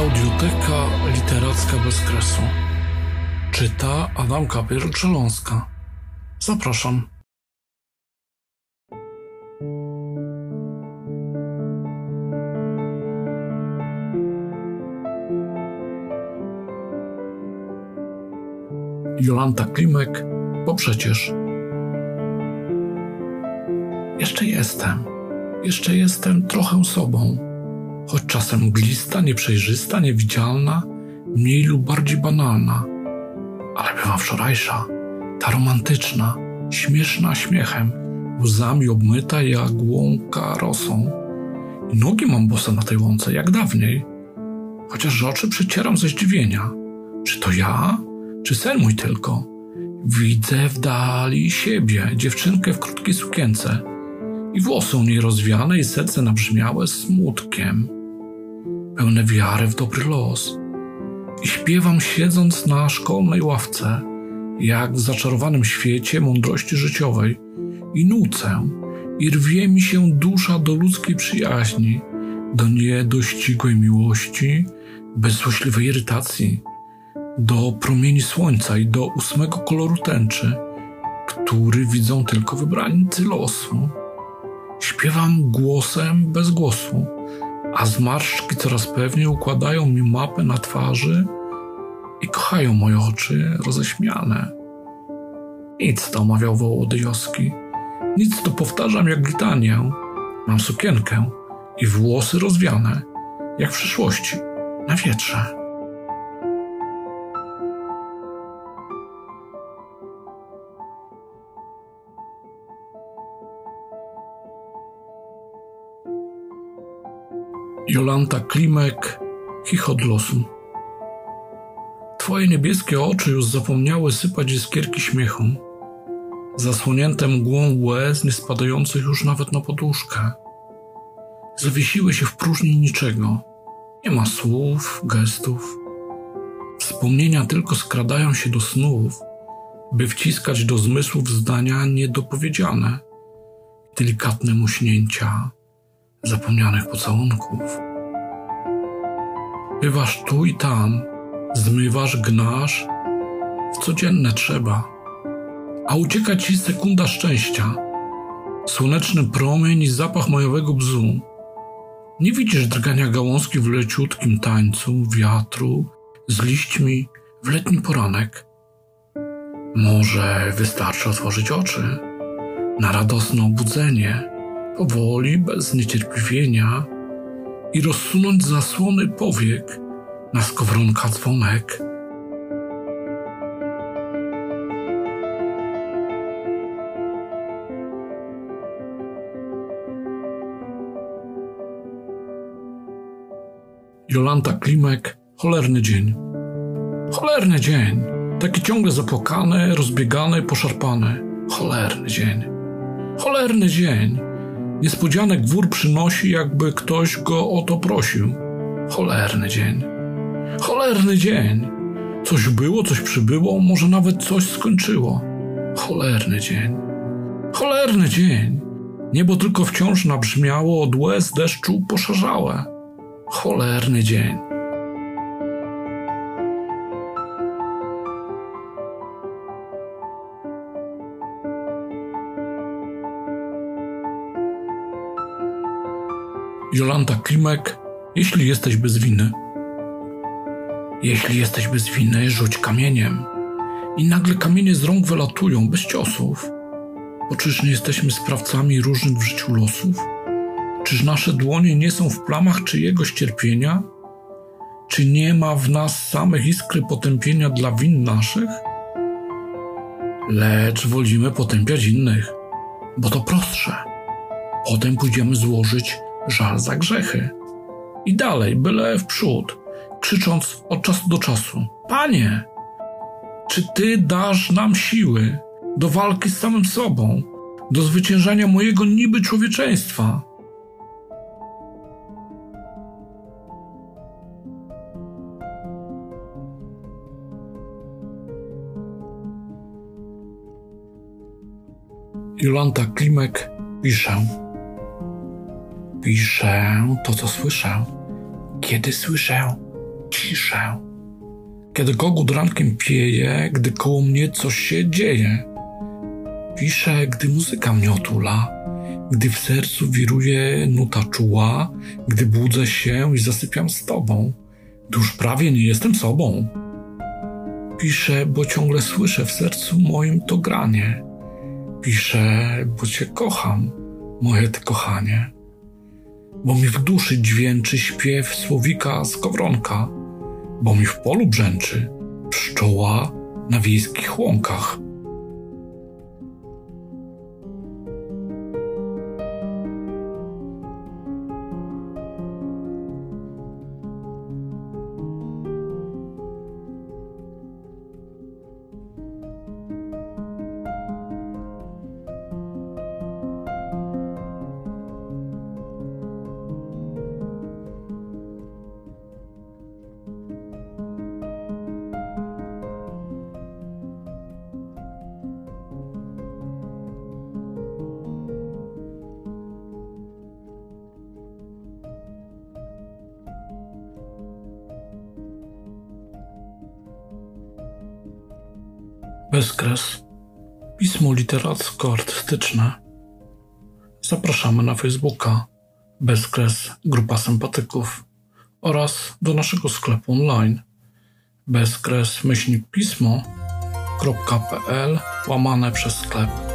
Audioteka literacka bez kresu. Czyta Adam Kapier-Grzeląska. Zapraszam. Jolanta Klimek, bo przecież. Jeszcze jestem. Jeszcze jestem trochę sobą. Choć czasem mglista, nieprzejrzysta, niewidzialna, mniej lub bardziej banalna. Ale bywa wczorajsza, ta romantyczna, śmieszna śmiechem, łzami obmyta jak łąka rosą. I nogi mam bose na tej łące, jak dawniej. Chociaż oczy przecieram ze zdziwienia. Czy to ja? Czy sen mój tylko? Widzę w dali siebie, dziewczynkę w krótkiej sukience i włosy u niej rozwiane i serce nabrzmiałe smutkiem, pełne wiary w dobry los. I śpiewam siedząc na szkolnej ławce, jak w zaczarowanym świecie mądrości życiowej i nucę, i rwie mi się dusza do ludzkiej przyjaźni, do niedościgłej miłości, bez złośliwej irytacji, do promieni słońca i do ósmego koloru tęczy, który widzą tylko wybrańcy losu. Śpiewam głosem bez głosu, a zmarszczki coraz pewniej układają mi mapę na twarzy i kochają moje oczy roześmiane. Nic to omawiał wołody Joski. Nic to powtarzam jak litanię. Mam sukienkę i włosy rozwiane, jak w przyszłości, na wietrze. Jolanta Klimek, chichot losu. Twoje niebieskie oczy już zapomniały sypać iskierki śmiechu, zasłonięte mgłą łez, nie spadających już nawet na poduszkę. Zawiesiły się w próżni niczego. Nie ma słów, gestów. Wspomnienia tylko skradają się do snów, by wciskać do zmysłów zdania niedopowiedziane, delikatne muśnięcia zapomnianych pocałunków. Bywasz tu i tam, zmywasz, gnasz, w codzienne trzeba, a ucieka ci sekunda szczęścia, słoneczny promień i zapach majowego bzu. Nie widzisz drgania gałązki w leciutkim tańcu, wiatru, z liśćmi w letni poranek. Może wystarczy otworzyć oczy na radosne obudzenie, powoli, bez niecierpliwienia i rozsunąć zasłony powiek na skowronka dzwonek. Jolanta Klimek, cholerny dzień. Cholerny dzień. Taki ciągle zapłakany, rozbiegany, poszarpany. Cholerny dzień. Cholerny dzień. Niespodzianek wór przynosi, jakby ktoś go o to prosił. Cholerny dzień. Cholerny dzień. Coś było, coś przybyło, może nawet coś skończyło. Cholerny dzień. Cholerny dzień. Niebo tylko wciąż nabrzmiało od łez deszczu poszarzałe. Cholerny dzień. Jolanta Klimek, jeśli jesteś bez winy. Jeśli jesteś bez winy, rzuć kamieniem. I nagle kamienie z rąk wylatują bez ciosów. Bo czyż nie jesteśmy sprawcami różnych w życiu losów? Czyż nasze dłonie nie są w plamach czyjegoś cierpienia? Czy nie ma w nas samych iskry potępienia dla win naszych? Lecz wolimy potępiać innych, bo to prostsze. Potem pójdziemy złożyć żal za grzechy. I dalej, byle w przód, krzycząc od czasu do czasu: Panie, czy Ty dasz nam siły do walki z samym sobą, do zwyciężania mojego niby człowieczeństwa? Jolanta Klimek pisze. Piszę to, co słyszę, kiedy słyszę, ciszę. Kiedy kogut rankiem pieje, gdy koło mnie coś się dzieje. Piszę, gdy muzyka mnie otula, gdy w sercu wiruje nuta czuła, gdy budzę się i zasypiam z tobą, gdy już prawie nie jestem sobą. Piszę, bo ciągle słyszę w sercu moim to granie. Piszę, bo cię kocham, moje ty kochanie. Bo mi w duszy dźwięczy śpiew słowika z kowronka, bo mi w polu brzęczy pszczoła na wiejskich łąkach. Bezkres. Pismo literacko-artystyczne. Zapraszamy na Facebooka Bezkres Grupa Sympatyków oraz do naszego sklepu online bezkres myślnik pismo.pl łamane przez sklep.